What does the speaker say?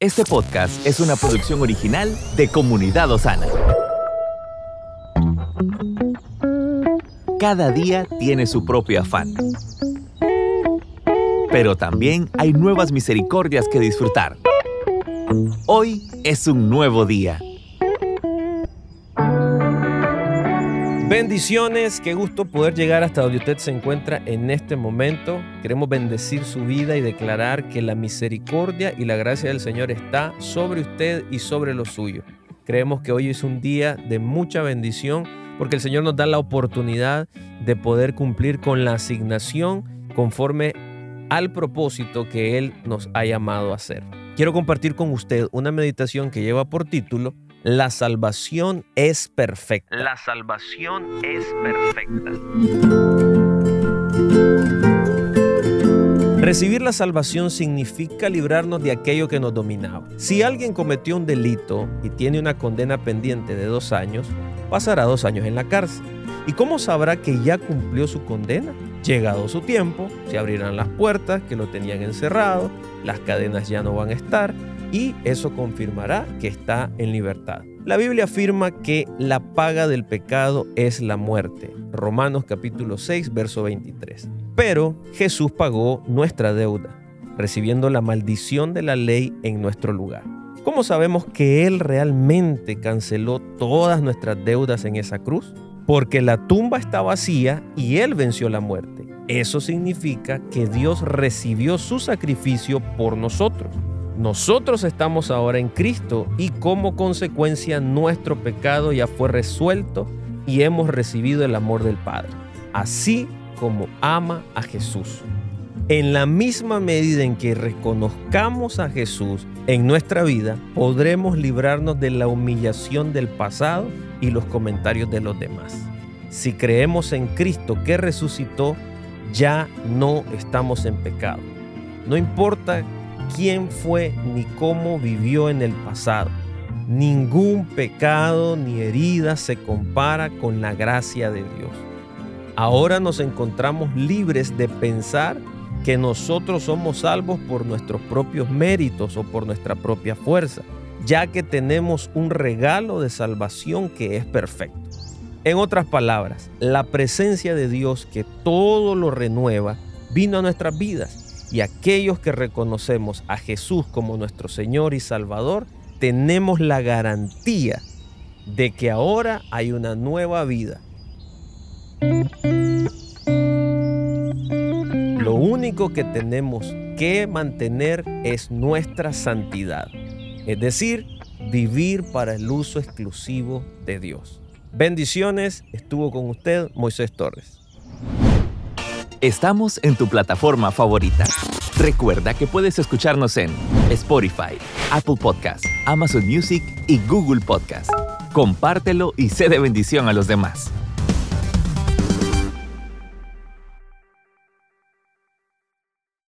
Este podcast es una producción original de Comunidad Osana. Cada día tiene su propio afán. Pero también hay nuevas misericordias que disfrutar. Hoy es un nuevo día. Bendiciones, qué gusto poder llegar hasta donde usted se encuentra en este momento. Queremos bendecir su vida y declarar que la misericordia y la gracia del Señor está sobre usted y sobre lo suyo. Creemos que hoy es un día de mucha bendición porque el Señor nos da la oportunidad de poder cumplir con la asignación conforme al propósito que Él nos ha llamado a hacer. Quiero compartir con usted una meditación que lleva por título la salvación es perfecta. La salvación es perfecta. Recibir la salvación significa librarnos de aquello que nos dominaba. Si alguien cometió un delito y tiene una condena pendiente de dos años, pasará dos años en la cárcel. ¿Y cómo sabrá que ya cumplió su condena? Llegado su tiempo, se abrirán las puertas que lo tenían encerrado, las cadenas ya no van a estar y eso confirmará que está en libertad. La Biblia afirma que la paga del pecado es la muerte. Romanos capítulo 6, verso 23. Pero Jesús pagó nuestra deuda, recibiendo la maldición de la ley en nuestro lugar. ¿Cómo sabemos que Él realmente canceló todas nuestras deudas en esa cruz? Porque la tumba está vacía y Él venció la muerte. Eso significa que Dios recibió su sacrificio por nosotros. Nosotros estamos ahora en Cristo y como consecuencia nuestro pecado ya fue resuelto y hemos recibido el amor del Padre, así como ama a Jesús. En la misma medida en que reconozcamos a Jesús en nuestra vida, podremos librarnos de la humillación del pasado y los comentarios de los demás. Si creemos en Cristo que resucitó, ya no estamos en pecado. No importa quién fue ni cómo vivió en el pasado. Ningún pecado ni herida se compara con la gracia de Dios. Ahora nos encontramos libres de pensar que nosotros somos salvos por nuestros propios méritos o por nuestra propia fuerza, ya que tenemos un regalo de salvación que es perfecto. En otras palabras, la presencia de Dios que todo lo renueva vino a nuestras vidas y aquellos que reconocemos a Jesús como nuestro Señor y Salvador, tenemos la garantía de que ahora hay una nueva vida. Lo único que tenemos que mantener es nuestra santidad, es decir, vivir para el uso exclusivo de Dios. Bendiciones, estuvo con usted Moisés Torres. Estamos en tu plataforma favorita. Recuerda que puedes escucharnos en Spotify, Apple Podcast, Amazon Music y Google Podcast. Compártelo y sé de bendición a los demás.